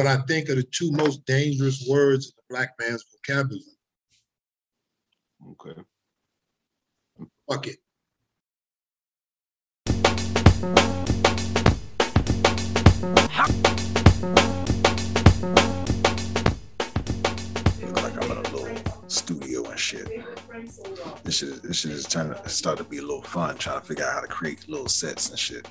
what I think are the two most dangerous words in the black man's vocabulary. Okay. Fuck it. Look like I'm in a little studio and shit. This shit, this shit is trying to start to be a little fun, trying to figure out how to create little sets and shit.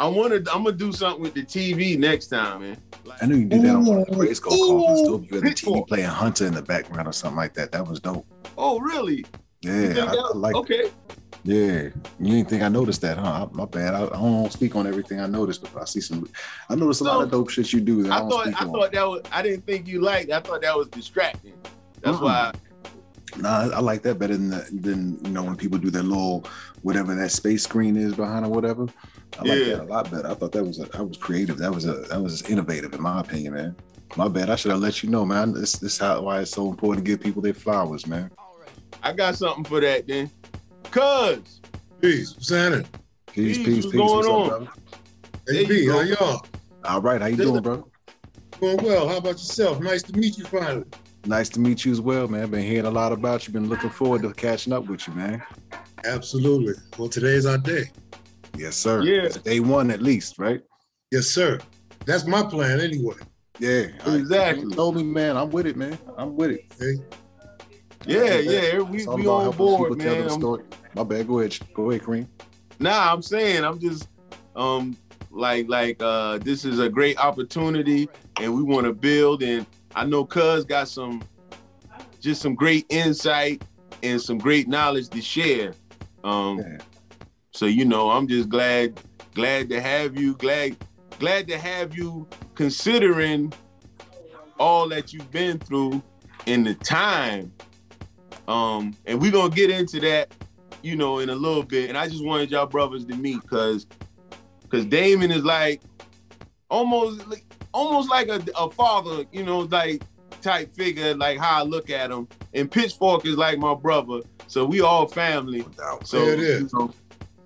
I want to. I'm gonna do something with the TV next time, man. I knew you did that on one of the Grayskull conference. Ooh, Dope. You had the TV playing Hunter in the background or something like that. That was dope. Oh, really? Yeah, I, that- I like. okay. Yeah, you didn't think I noticed that, huh? I- My bad. I, I don't speak on everything I noticed, but I see some. I noticed a lot of dope shit you do that I, I don't thought. speak I on. thought that was. I didn't think you liked. I thought that was distracting. That's Mhm. why. Nah, I like that better than the, than you know when people do their little whatever that space screen is behind or whatever. I like Yeah. that a lot better. I thought that was a, that was creative. That was a that was innovative in my opinion, man. My bad. I should have let you know, man. This this how why it's so important to give people their flowers, man. I got something for that then. Cuz. Peace. What's happening? Peace, Peace, peace, what's peace. going What's up, on? brother? There Hey, B, how y'all? All right, how you doing, bro? Doing well. How about yourself? Nice to meet you finally. Nice to meet you as well, man. Been hearing a lot about you. Been looking forward to catching up with you, man. Absolutely. Well, today's our day. Yes, sir. Yeah. It's day one at least, right? Yes, sir. That's my plan anyway. Yeah. I- Exactly. you told me, man. I'm with it, man. I'm with it. Okay? Yeah, yeah. We, all we about on helping board, people tell man. story. My bad. Go ahead. Go ahead, Kareem. Nah, I'm saying I'm just um like like uh this is a great opportunity and we want to build and I know Cuz got some just some great insight and some great knowledge to share. Um Yeah. so you know, I'm just glad glad to have you glad glad to have you considering all that you've been through in the time. Um and we're going to get into that you know, in a little bit. And I just wanted y'all brothers to meet because because Damon is like almost like almost like a, a father, you know, like type figure, like how I look at him. And Pitchfork is like my brother. So we all family. No. So There it is. you know,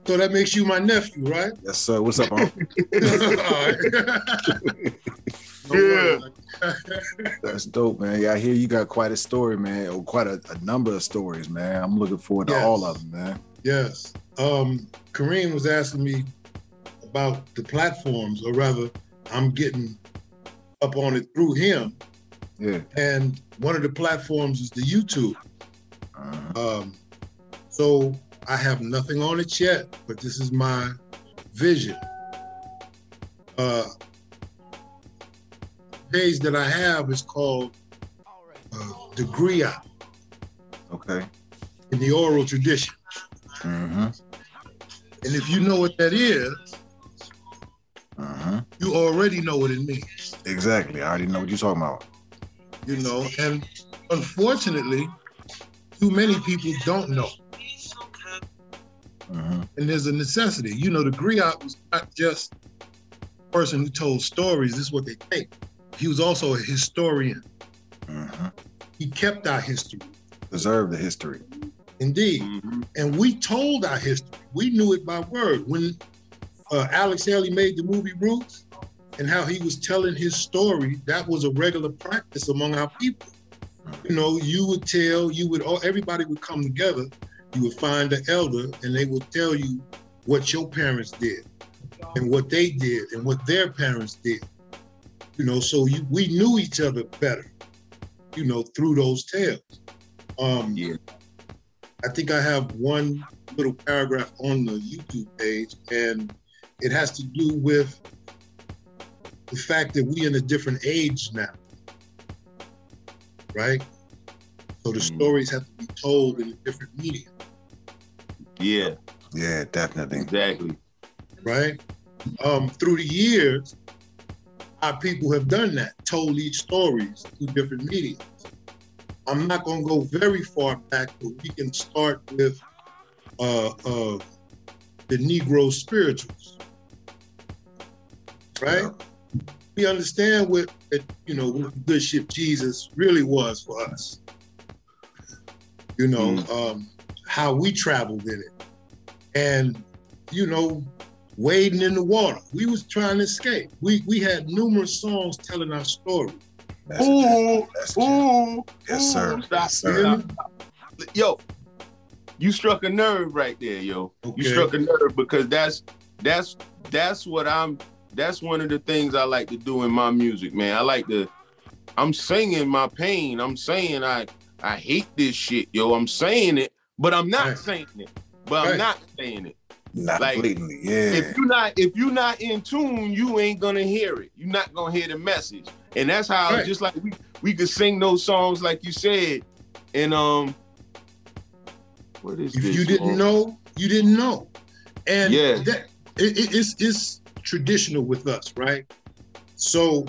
So that makes you my nephew, right? Yes, sir. What's up, Uncle? Yeah. That's dope, man. Yeah, I hear you got quite a story, man, or quite a, a number of stories, man. I'm looking forward to Yes. all of them, man. Yes. Um, Kareem was asking me about the platforms, or rather, I'm getting up on it through him. Yeah. And one of the platforms is the YouTube. Uh-huh. Um, so I have nothing on it yet, but this is my vision. Uh, page that I have is called uh, The Griot Okay. in the oral tradition. Mm-hmm. And if you know what that is, Uh-huh. you already know what it means, Exactly. I already know what you're talking about. you know. And unfortunately, too many people don't know. Mm-hmm. And there's a necessity. You know, the griot was not just a person who told stories, this is what they think. He was also a historian. Mm-hmm. He kept our history, Preserve the history. indeed. mhm. And we told our history. We knew it by word. When uh, Alex Haley made the movie Roots and how he was telling his story, that was a regular practice among our people. You know, you would tell, you would, all everybody would come together. You would find the elder and they would tell you what your parents did and what they did and what their parents did. You know, so you, we knew each other better, you know, through those tales. Um, Yeah. I think I have one little paragraph on the YouTube page, and it has to do with the fact that we're in a different age now, right? So the Mm. stories have to be told in a different medium, Yeah, Yeah, definitely. exactly. right? Um, through the years, our people have done that, told these stories through different mediums. I'm not going to go very far back, but we can start with uh, uh, the Negro spirituals, right? We understand what you know what the good ship Jesus really was for us. You know um, how we traveled in it, and you know wading in the water. We was trying to escape. We we had numerous songs telling our story. That's. Ooh, That's ooh, Yes, sir. ooh, Yes, sir. stop, stop. Yo, you struck a nerve right there, yo. You struck a nerve because that's that's that's what I'm. That's one of the things I like to do in my music, man. I like to. I'm singing my pain. I'm saying I I hate this shit, yo. I'm saying it, but I'm not Right. saying it. But I'm not saying it. Not Like, blatantly, yeah. if you're not if you're not in tune, you ain't gonna hear it. You're not gonna hear the message. And that's how Right. just like we we could sing those songs like you said. And um what is If this? you didn't song? know, you didn't know. And Yeah. that it, it- it's it's traditional with us, right? So,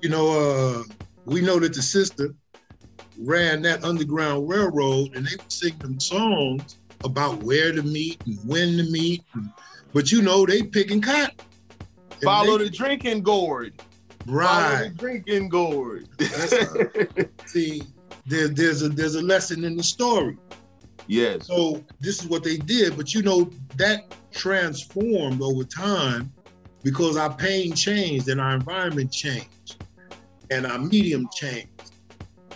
you know, uh, we know that the sister ran that underground railroad, and they would sing them songs about where to meet and when to meet. And, but you know, they picking cotton. Follow they- the drinking gourd. Follow right. the drinking gourd. See, there, there's a there's a lesson in the story. yes. So this is what they did, but you know that transformed over time because our pain changed and our environment changed and our medium changed.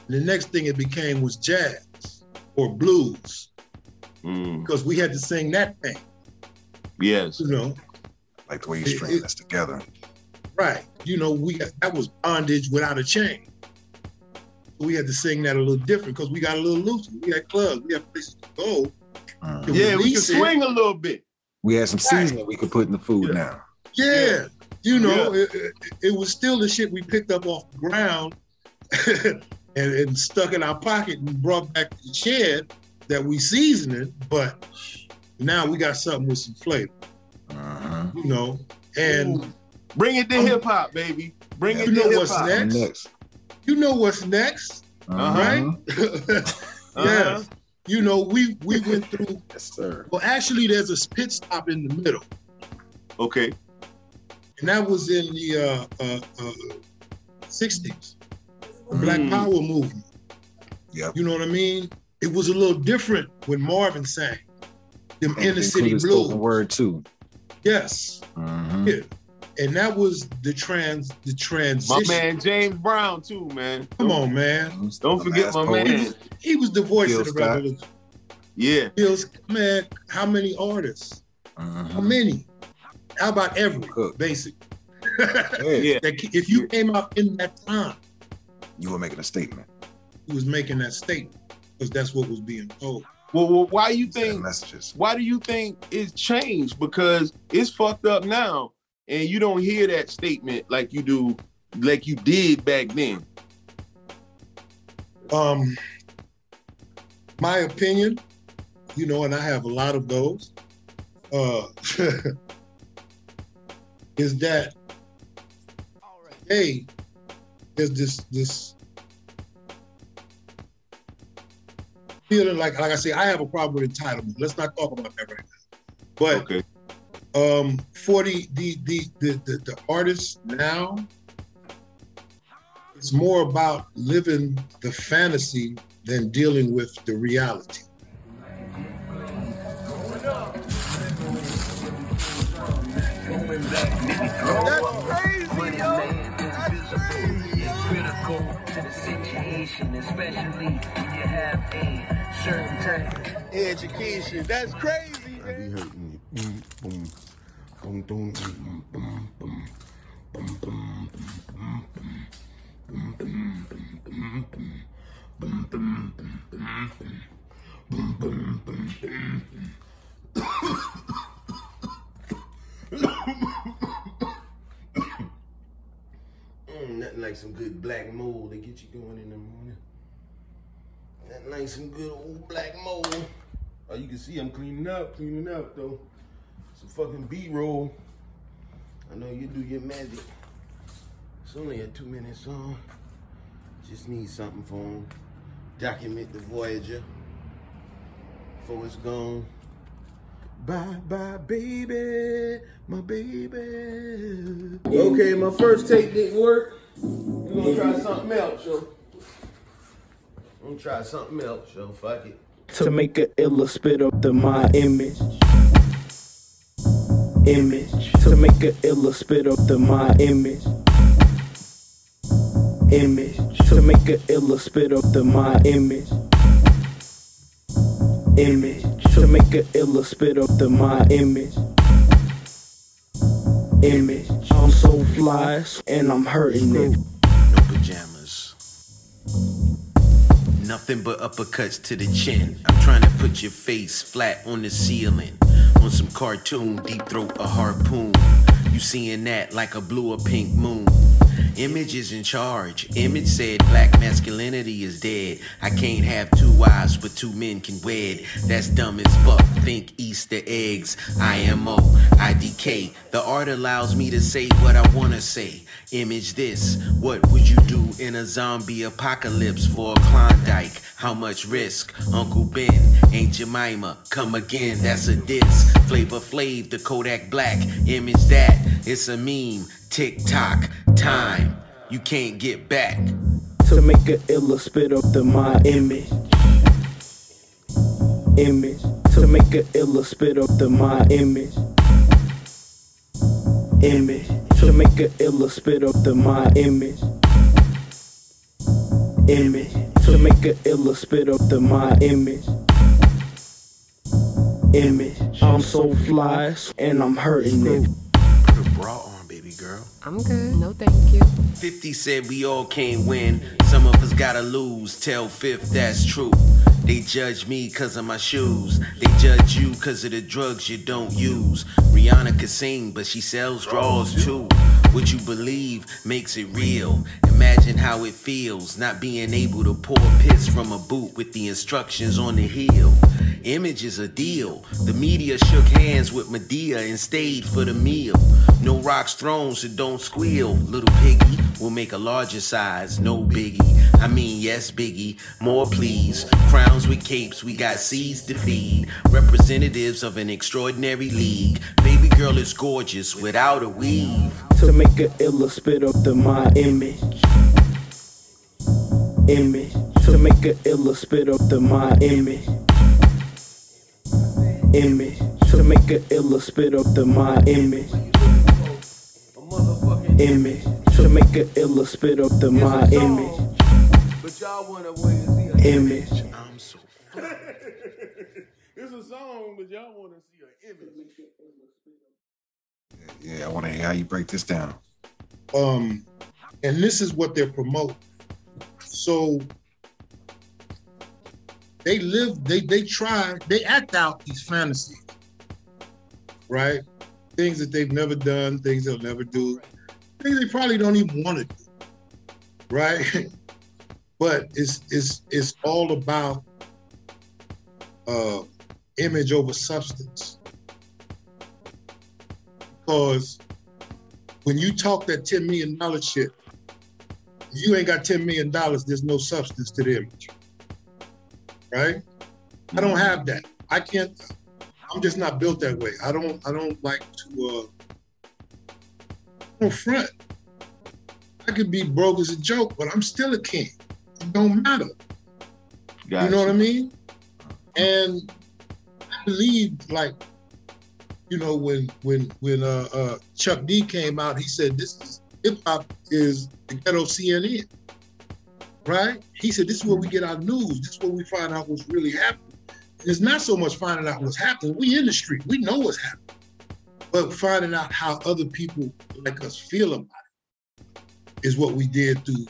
And the next thing it became was jazz or blues Mm, because we had to sing that thing. yes. you know. like the way you string it- this together. Right. You know, we that was bondage without a chain. We had to sing that a little different because we got a little loose. We had clubs, we had places to go. Mm. Yeah. Yeah, we can release it. swing a little bit. We had some Right. seasoning we could put in the food Yeah. now. Yeah, you know, It, it, it was still the shit we picked up off the ground and, and stuck in our pocket and brought back to the shed that we seasoned, it, but now we got something with some flavor, Mhm. you know. And Ooh. Bring it to Um, hip hop, baby. Bring Yeah. it You to know hip what's hop. next? Next. you know what's next, Mhm. right? Uh-huh. yes. You know, we we went through. Yes, sir. Well, actually, there's a pit stop in the middle, Okay. and that was in the uh, uh, uh, '60s, the Black Mm. Power movement. Yeah. You know what I mean? It was a little different when Marvin sang them And inner city blues. word too. Yes, Mhm. yeah. And that was the trans the transition. My man James Brown too, man. Come on, man. Don't My forget my man. He was the voice Gil of the Scott. revolution. Yeah. Feels, man, how many artists? How Mhm. many? How about every? Cook. Basic. Yeah. Yeah. That if you came out in that time, You were making a statement. he was making that statement because that's what was being told. Well, well why you think messages. why do you think it's changed? Because it's fucked up now, and you don't hear that statement like you do, like you did back then. Um, my opinion, you know, and I have a lot of those, uh, is that hey, there's this this feeling like like I say, I have a problem with entitlement. Let's not talk about that right now. But Okay. Um for the the the the, the, the artists now it's more about living the fantasy than dealing with the reality. Critical to the situation, especially when you have a certain type Education. That's crazy, I be hurting you. Boom, boom, nothing like some good black mold to get you going in the morning. Nothing like some good old black mold. Oh, you can see I'm cleaning up, cleaning up though. Some fucking B-roll. I know you do your magic. It's only a two minute song. Just need something for 'em. Document the Voyager before it's gone. Bye bye, baby, my baby. Okay, my first take didn't work. We're gonna try something else, yo. I'm gonna try something else, yo. Fuck it. to make a iller spit up the my image. Image to make a iller spit up the my image. Image to make a iller spit up the my image. Image to make a iller spit up the my image. Image. I'm so fly and I'm hurting it. Nothing but uppercuts to the chin. I'm trying to put your face flat on the ceiling. On some cartoon, deep throat a harpoon. You seeing that like a blue or pink moon. Image is in charge. Image said black masculinity is dead. I can't have two wives, but two men can wed. That's dumb as fuck. Think Easter eggs. IMO, IDK. The art allows me to say what I wanna say. Image this. What would you do in a zombie apocalypse for a Klondike? How much risk? Uncle Ben, Aunt Jemima, come again. That's a diss. Flavor Flav, the Kodak Black. Image that. It's a meme. Tick tock. Time. You can't get back. to make a iller spit up the my image. Image to make a iller spit up the my image. Image to make a iller spit up the my image. Image to make a iller spit up the my image. Image I'm so fly and I'm hurting it. Girl. I'm good. No, thank you. 50 said we all can't win. Some of us gotta lose. Tell Fifth that's true. They judge me cause of my shoes. They judge you cause of the drugs you don't use. Rihanna can sing, but she sells draws oh, too. What you believe makes it real. Imagine how it feels not being able to pour piss from a boot with the instructions on the heel. Image is a deal. The media shook hands with Madea and stayed for the meal. No rocks thrown, so don't squeal. Little piggy will make a larger size, no biggie. I mean, yes, biggie, more please. Crowns with capes, we got seeds to feed. Representatives of an extraordinary league. Baby girl is gorgeous without a weave. to make a iller spit up the my image. Image to make a iller spit up the my image. Image to make a iller spit up the my image. Image to make a iller spit up the my image. But y'all wanna wait and see a Image. I'm so It's a song, but y'all wanna see an image. Yeah, I want to hear how you break this down. um, and this is what they're promoting. So they live, they they try, they act out these fantasies, right? Things that they've never done, things they'll never do, things they probably don't even want to do, right? but it's it's it's all about uh, image over substance, because when you talk that $10 million shit, you ain't got $10 million, there's no substance to the image. Right? I don't have that. I can't, I'm just not built that way. I don't, I don't like to, uh, I don't front. I could be broke as a joke, but I'm still a king. It don't matter. Gotcha. You know what I mean? And I believe, like, you know, when when when uh, uh, Chuck D came out, he said, "This is hip hop is the ghetto CNN." Right? He said, "This is where we get our news. This is where we find out what's really happening." It's not so much finding out what's happening. We in the street. We know what's happening, but finding out how other people like us feel about it is what we did through.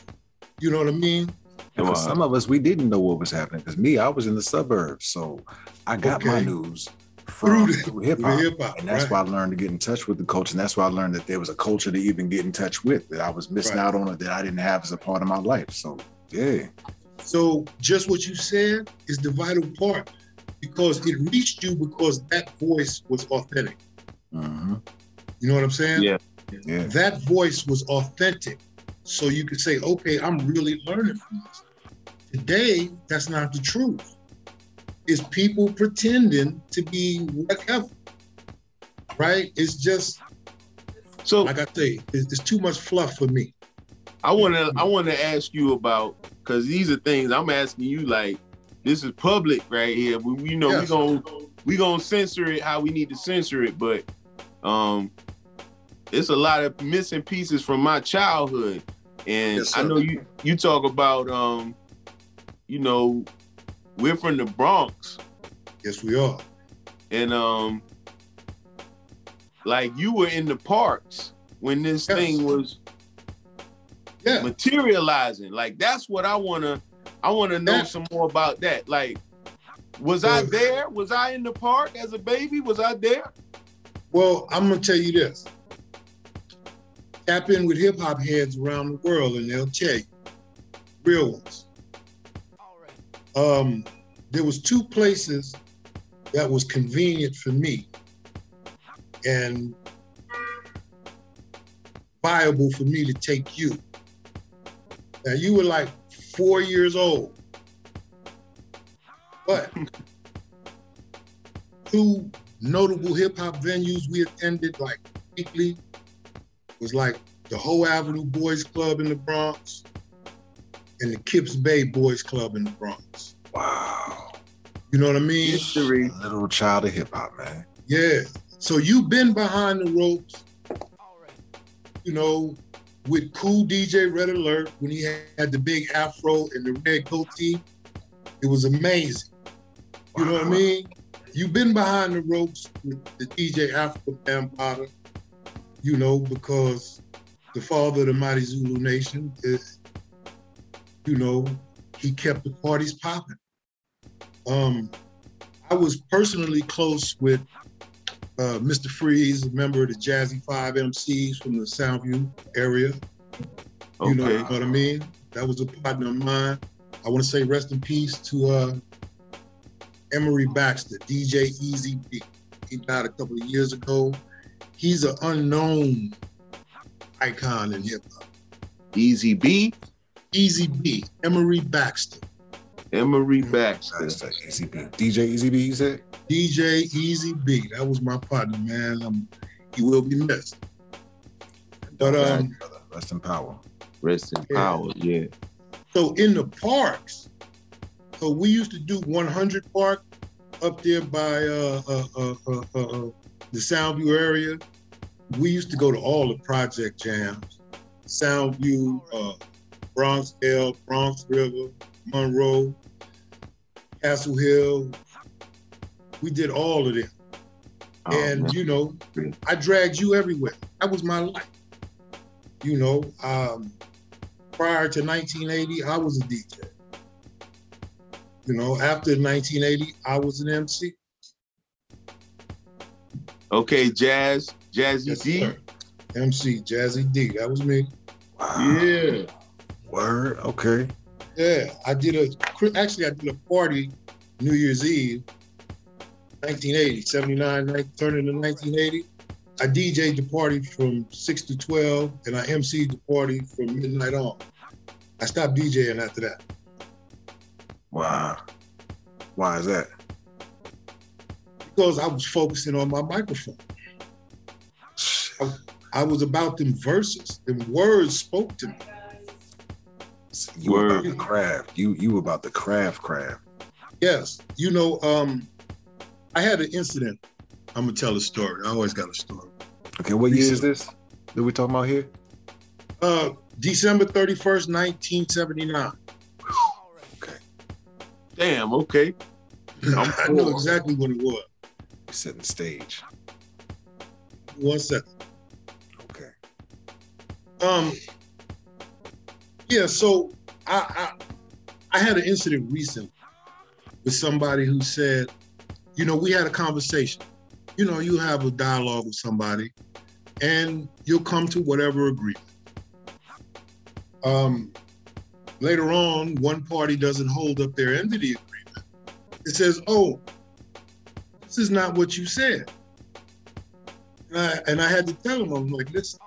You know what I mean? And for some of us, we didn't know what was happening. Because me, I was in the suburbs, so I got my news from Through hip hop, and that's right. why I learned to get in touch with the culture. And that's why I learned that there was a culture to even get in touch with that I was missing Right. out on it that I didn't have as a part of my life. So yeah, So just what you said is the vital part because it reached you because that voice was authentic. hmm You know what I'm saying? Yeah. yeah, That voice was authentic. So you could say, okay, I'm really learning from this. Today, that's not the truth. It's people pretending to be whatever. Right? It's just So like I say, it's, it's too much fluff for me. I want to I want to ask you about because these are things I'm asking you. Like this is public right here. We, you know we Yes. gonna we gonna censor it how we need to censor it. But um, it's a lot of missing pieces from my childhood, and Yes, I know you you talk about um, you know, we're from the Bronx, Yes, we are. and um, like you were in the parks when this Yes. thing was Yeah. materializing. Like that's what I wanna I wanna know Yeah. some more about that. Like, was I there? Was I in the park as a baby? Was I there? Well, I'm gonna tell you this. Tap in with hip hop heads around the world, and they'll tell you, real ones. Um, there was two places that was convenient for me, and viable for me to take you. Now you were like four years old, but two notable hip hop venues we attended like weekly was like the Hoe Avenue Boys Club in the Bronx and the Kips Bay Boys Club in the Bronx. Wow. You know what I mean? History. Little child of hip hop, man. Yeah. So you've been behind the ropes, you know, with Kool DJ Red Alert when he had the big afro and the red goatee. It was amazing. You know what I mean? You've been behind the ropes with the DJ Afrika Bambaataa, you know, because the father of the Mighty Zulu Nation is, you know, he kept the parties popping. Um, I was personally close with uh, Mr. Freeze, a member of the Jazzy Five MCs from the Soundview area. You know, you know what I mean? That was a partner of mine. I want to say rest in peace to uh, Emery Baxter, DJ Easy B. He died a couple of years ago. He's an unknown icon in hip hop. Easy B, Easy B, Emery Baxter. Emery Baxter. That's Easy B. DJ Easy B, you said? DJ Easy B. That was my partner, man. Um, he will be missed. But um, Rest in power. Rest in Yeah. power. Yeah. So in the parks, so we used to do 100 Park up there by uh, uh, uh, uh, uh, uh, the Soundview area. We used to go to all the project jams, Soundview, uh, Bronxdale, Bronx River, Monroe, Castle Hill. We did all of them. Oh, and man. you know, I dragged you everywhere. That was my life. You know, um, prior to 1980, I was a DJ. You know, after 1980, I was an MC. Okay, Jazz, Jazzy Yes, D. sir. MC Jazzy D. That was me. Wow. Yeah. Word. Okay. Yeah, I did a actually I did a party New Year's Eve, 1980, 79, turning to 1980. I DJ'd the party from 6 to 12, and I MC'd the party from midnight on. I stopped DJing after that. Wow. Why is that? because I was focusing on my microphone. I was about them verses. Them words spoke to me. You were about the craft. You you about the craft craft. Yes. You know, um, I had an incident. I'm gonna tell a story. I always got a story. Okay, what year is this that we talking about here? Uh, December 31st, 1979. Okay. Damn. Okay. I'm I know exactly what it was. We setting the stage. One second. Okay. Um, yeah, so I, I I had an incident recently with somebody who said, you know, we had a conversation. You know, you have a dialogue with somebody, and you'll come to whatever agreement. Um, later on, one party doesn't hold up their end of the agreement. It says, "Oh, this is not what you said," and I, and I had to tell them, I'm like, "Listen."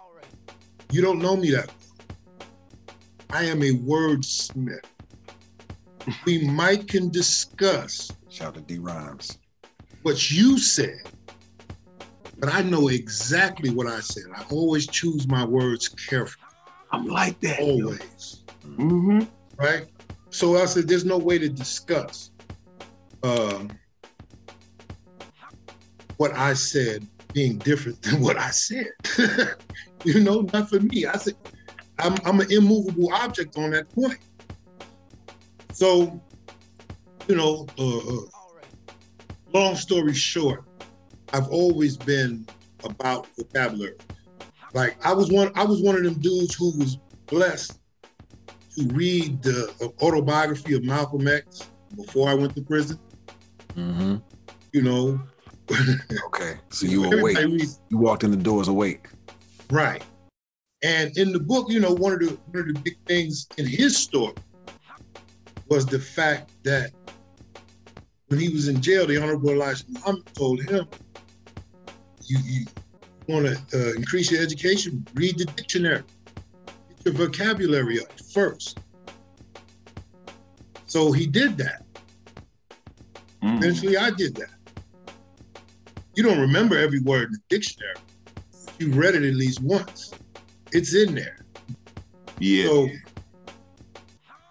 You don't know me that. I am a wordsmith. We might can discuss Shout out to D Rhymes. what you said, but I know exactly what I said. I always choose my words carefully, I'm like that. always, Mm-hmm. right? So I said, there's no way to discuss um, what I said being different than what I said. you know, not for me. I said I'm I'm an immovable object on that point. So, you know, uh, uh, long story short, I've always been about vocabulary. Like I was one, I was one of them dudes who was blessed to read the uh, autobiography of Malcolm X before I went to prison. Mm-hmm. You know, Okay. So you were awake. reads You walked in the doors awake. Right. And in the book, you know, one of the one of the big things in his story was the fact that when he was in jail, the Honorable Elijah Muhammad told him, "You, you want to uh, increase your education? Read the dictionary. Get your vocabulary up first. So he did that. Mm. Eventually, I did that. You don't remember every word in the dictionary. You read it at least once. It's in there. Yeah. So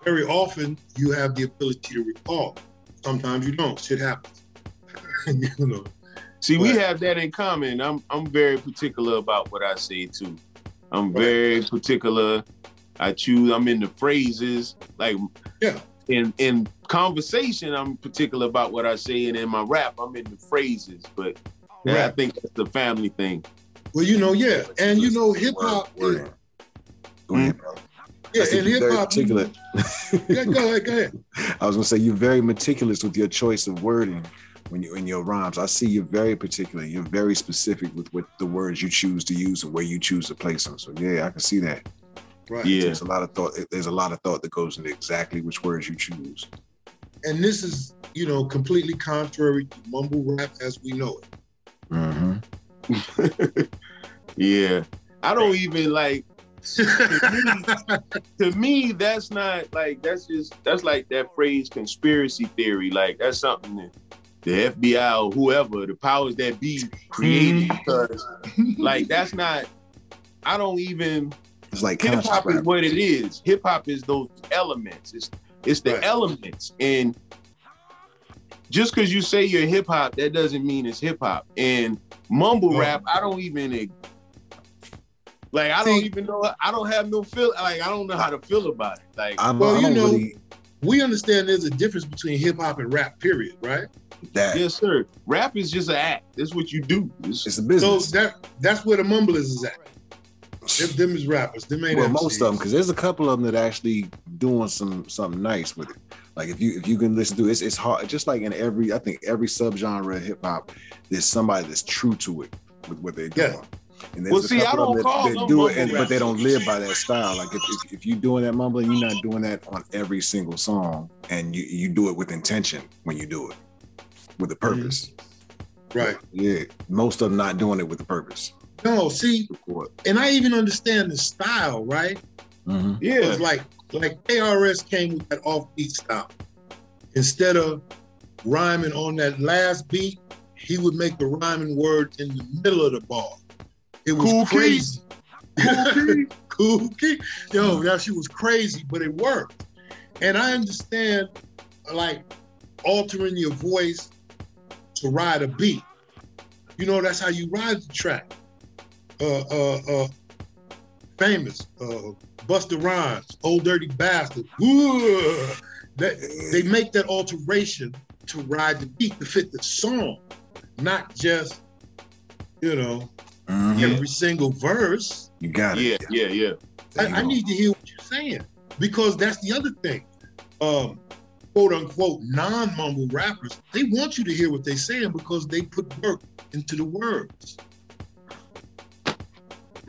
very often you have the ability to recall. Sometimes you don't. Shit happens. you know. See, we have that in common. I'm I'm very particular about what I say too. I'm Right. very particular. I choose. I'm in the phrases. Like Yeah. in in conversation, I'm particular about what I say, and in my rap, I'm in the phrases. But yeah, I think that's the family thing. Well, you know, yeah, and you know, hip hop. Word- Go ahead, bro. Yeah, and hip hop. particular. Yeah, go ahead, go ahead. I was gonna say you're very meticulous with your choice of wording when you in your rhymes. I see you're very particular. You're very specific with what the words you choose to use and where you choose to place them. So yeah, I can see that. Right. Yeah. There's a lot of thought. There's a lot of thought that goes into exactly which words you choose. And this is, you know, completely contrary to mumble rap as we know it. Mm-hmm. Yeah, I don't even like. to me, that's not like that's just that's like that phrase conspiracy theory. Like that's something that the FBI or whoever, the powers that be, created mm-hmm. because like that's not. I don't even. It's like hip hop is what it is. Hip hop is those elements. It's it's the Right. elements, and just because you say you're hip hop, that doesn't mean it's hip hop. And mumble rap, I don't even like. I don't See- even know. I don't have no feel. Like I don't know how to feel about it. Like I'm, Well, I you know- really we understand there's a difference between hip hop and rap, period, right? that. yes, sir. Rap is just an act. That's what you do. It's- It's a business. So that that's where the mumblers is at. Them, them is rappers. Them ain't well, MCs. most of them, because there's a couple of them that actually doing some something nice with it. Like if you if you can listen to it, it's, it's hard. Just like in every, I think every subgenre of hip hop, there's somebody that's true to it with what they're doing. Yeah. And there's Well, a see, I couple of don't them that, that do it, and, but they don't live by that style. Like if, if, if you're doing that mumbling, you're not doing that on every single song, and you you do it with intention when you do it, with a mm-hmm. purpose. right. Yeah, most of them not doing it with a purpose. No, see, and I even understand the style, right? Mhm. Yeah, It's like like ARS came with that offbeat style. Instead of rhyming on that last beat, he would make the rhyming word in the middle of the bar. It was Cool Key. crazy. cool key. Yo, that shit was crazy, but it worked. And I understand like altering your voice to ride a beat. You know, that's how you ride the track. Uh uh uh famous, uh Busta Rhymes, Ol' Dirty Bastard. Ooh, that, they make that alteration to ride the beat to fit the song, not just, you know, Mhm. every single verse. You got it. yeah, yeah. There you I, I need to hear what you're saying because that's the other thing. Um, quote unquote non mumble rappers, they want you to hear what they're saying because they put work into the words.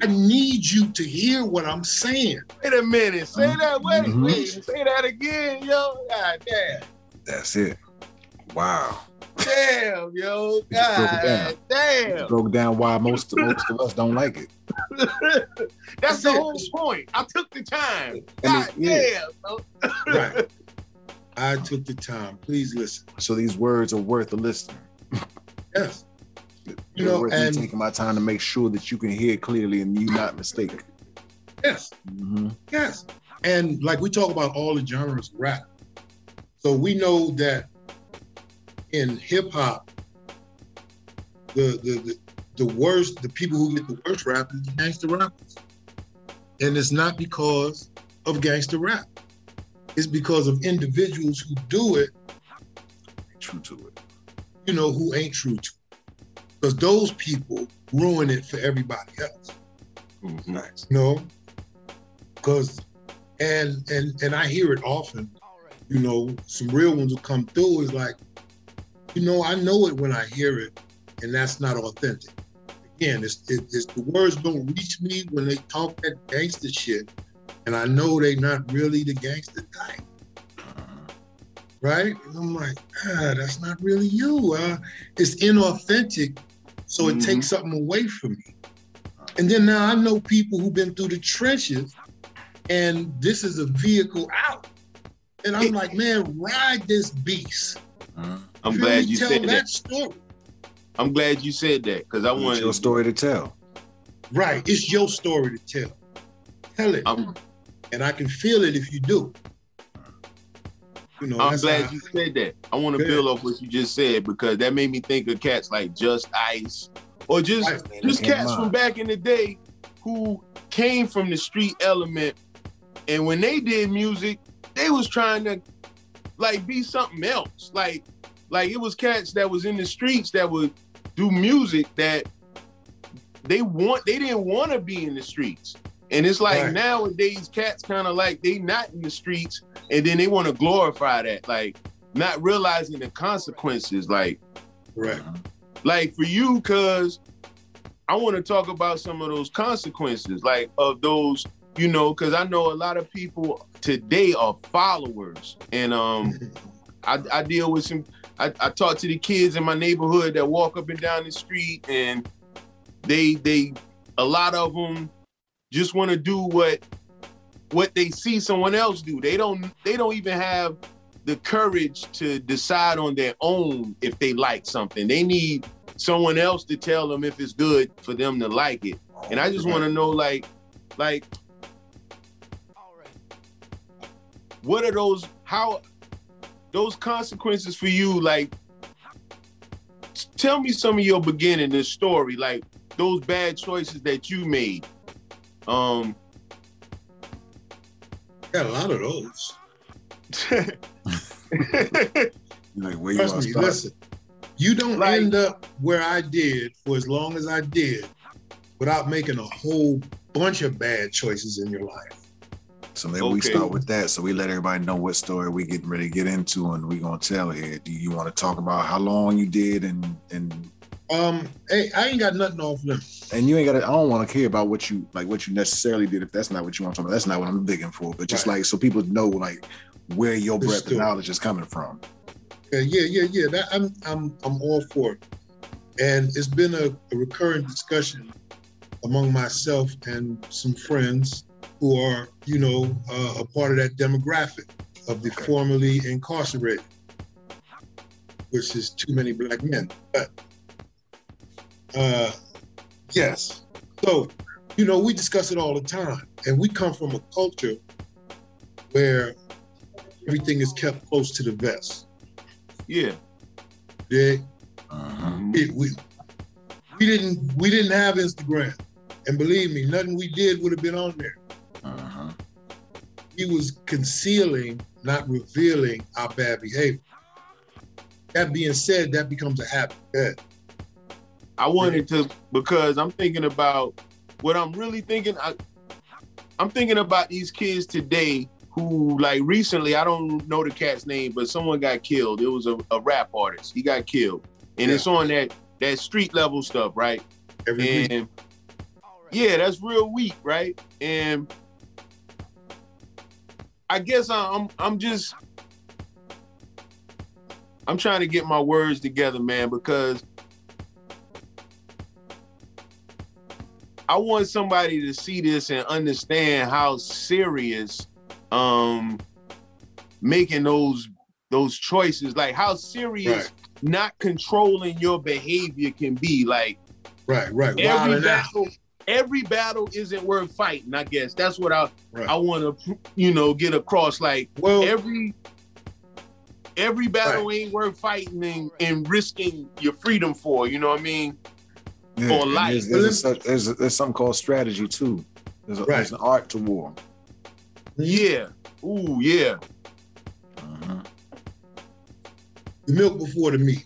I need you to hear what I'm saying. Wait a minute. Say that. Wait, Mhm. wait. Say that again, yo. God damn. That's it. Wow. Damn, yo. broke it God down. damn. Broke down why most most of us don't like it. That's the it. whole point. I took the time. I God yeah. damn. yo. Right. I took the time. Please listen. So these words are worth a listen. Yes. You know, and taking my time to make sure that you can hear clearly and you not mistaken. yes. Mm-hmm. Yes. And like we talk about all the genres of rap. So we know that in hip hop, the, the the the worst, the people who get the worst rap is the gangster rappers. And it's not because of gangster rap. It's because of individuals who do it, True to it. you know, who ain't true to it. Because those people ruin it for everybody else. Mhm. Nice. you know because and and and i hear it often you know some real ones will come through is like you know i know it when i hear it and that's not authentic again it's, it, it's the words don't reach me when they talk that gangster shit and i know they not really the gangster type right and i'm like ah, that's not really you uh, it's inauthentic so it Mhm. takes something away from me and then now I know people who've been through the trenches, and this is a vehicle out. And I'm like, man, ride this beast. Uh, I'm glad me? you tell said that, that. story. I'm glad you said that because I it's want your story to tell. Right. It's your story to tell. Tell it. I'm, and I can feel it if you do. You know, I'm glad you said that. I want to build off what you just said because that made me think of cats like Just-Ice or just Right. just cats from back in the day who came from the street element and when they did music they was trying to like be something else like like it was cats that was in the streets that would do music that they want they didn't want to be in the streets and it's like Right. nowadays cats kind of like they not in the streets and then they want to glorify that like not realizing the consequences like right. like for you because i want to talk about some of those consequences like of those you know because i know a lot of people today are followers and um i, I deal with some I, I talk to the kids in my neighborhood that walk up and down the street and they they a lot of them just want to do what what they see someone else do. They don't they don't even have the courage to decide on their own if they like something. They need someone else to tell them if it's good for them to like it. And i just want to know like like what are those how those consequences for you like tell me some of your beginning this story like those bad choices that you made um Got a lot of those. You're like, where you Trust gonna me, start? listen. You don't Like- end up where I did for as long as I did without making a whole bunch of bad choices in your life. So maybe we start with that. So we let everybody know what story we getting ready to get into, and we gonna tell here. Do you want to talk about how long you did, and and Um, hey, I ain't got nothing off them. and you ain't got. I don't want to care about what you like, what you necessarily did. If that's not what you want to talk about, that's not what I'm digging for. But just Right. like so people know like where your The breadth of knowledge is coming from. Yeah, yeah, yeah, yeah. That I'm I'm I'm all for it. And it's been a, a recurring discussion among myself and some friends who are, you know, uh, a part of that demographic of the Okay. formerly incarcerated, which is too many black men. But uh, yes. So, you know, we discuss it all the time. And we come from a culture where everything is kept close to the vest. yeah Dig? Uh-huh. we, we we didn't we didn't have Instagram, and believe me, nothing we did would have been on there. Uh-huh. He was concealing, not revealing our bad behavior. That being said, that becomes a habit. I wanted to because I'm thinking about what I'm really thinking. I, I'm thinking about these kids today who, like, recently, I don't know the cat's name, but someone got killed. It was a, a rap artist. He got killed, and Yeah. it's on that that street level stuff, right? Every week. Yeah, that's real weak, right? And I guess I'm I'm just I'm trying to get my words together, man, because I want somebody to see this and understand how serious um making those those choices, like how serious Right. not controlling your behavior can be. Like Right, right. every battle, every battle isn't worth fighting. I guess that's what I Right. I want to you know get across. Like Well, every every battle ain't worth fighting and, and risking your freedom for. You know what I mean? Yeah, For life. There's, there's, a such, there's, a- there's something called strategy too. There's, a, Right. there's an art to war. Yeah. Ooh, yeah. The milk before the meat.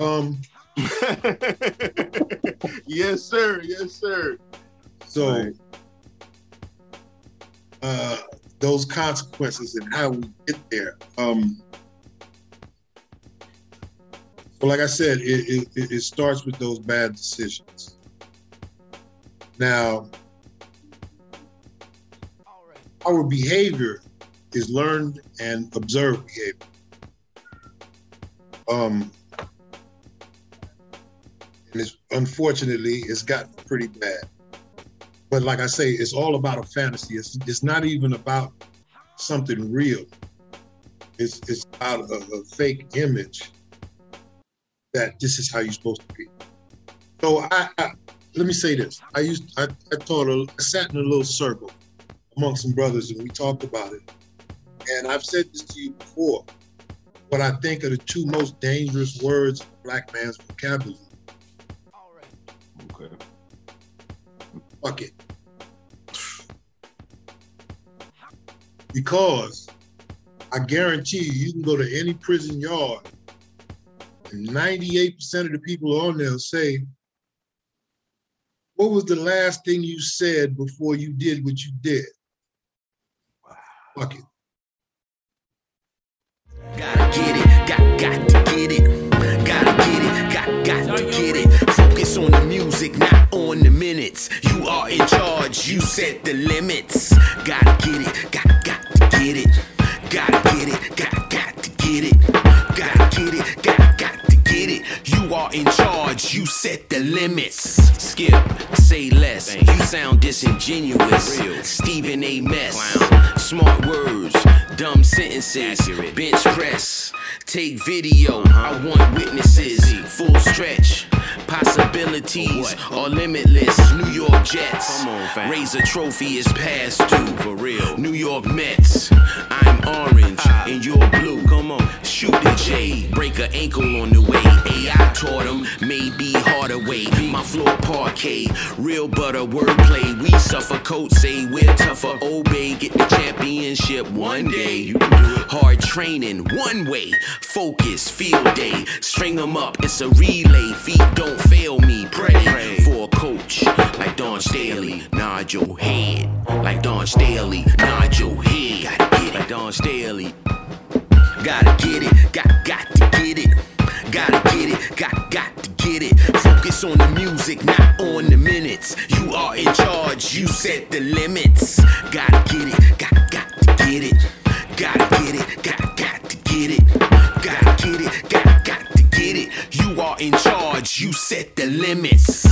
Um, yes, sir. Yes, sir. so Right. uh, those consequences and how we get there. Um, so, like I said, it, it, it starts with those bad decisions. Now, our behavior is learned and observed behavior. Um, and it's unfortunately it's gotten pretty bad. But like I say, it's all about a fantasy. It's it's not even about something real. It's it's about a, a fake image that this is how you're supposed to be. So I, I let me say this. I used I, I taught a, I sat in a little circle among some brothers and we talked about it. And I've said this to you before. What I think are the two most dangerous words in black man's vocabulary. All right. Okay. Fuck it. Because I guarantee you, you can go to any prison yard, 98% of the people on there say, What was the last thing you said before you did what you did? Fuck it. Gotta get it, got, got to get it. Gotta get it, got, got to get it. Focus on the music, not on the minutes. You are in charge, you set the limits. Gotta get it, got, got to get it. Gotta get it, got, got to get it. Gotta get it, got, got to get it. You are in charge, you set the limits. Skip, say less. You sound disingenuous. Real. Stephen A. Mess. Smart words, dumb sentences. Bench press, take video. Uh-huh. I want witnesses. Full stretch. Possibilities are limitless. New York Jets. Raise a trophy is past due. For real. New York Mets. I'm orange ah. and you're blue. Come on. A ankle on the way. AI taught him. Maybe harder way. My floor parquet. Real butter wordplay. We suffocate. Say we're tougher. Obey. Get the championship one day. You can do it. Hard training. One way. Focus. Field day. String them up. It's a relay. Feet don't fail me. Pray for a coach like Dawn Staley. Nod your head like Dawn Staley. Nod your head like Dawn Staley. Gotta get it, got got to get it. Gotta get it, got got to get it. Focus on the music, not on the minutes. You are in charge, you set the limits. Gotta get it, got got to get it. Gotta get it, got got to get it. Gotta get it, got got to get it. You are in charge, you set the limits.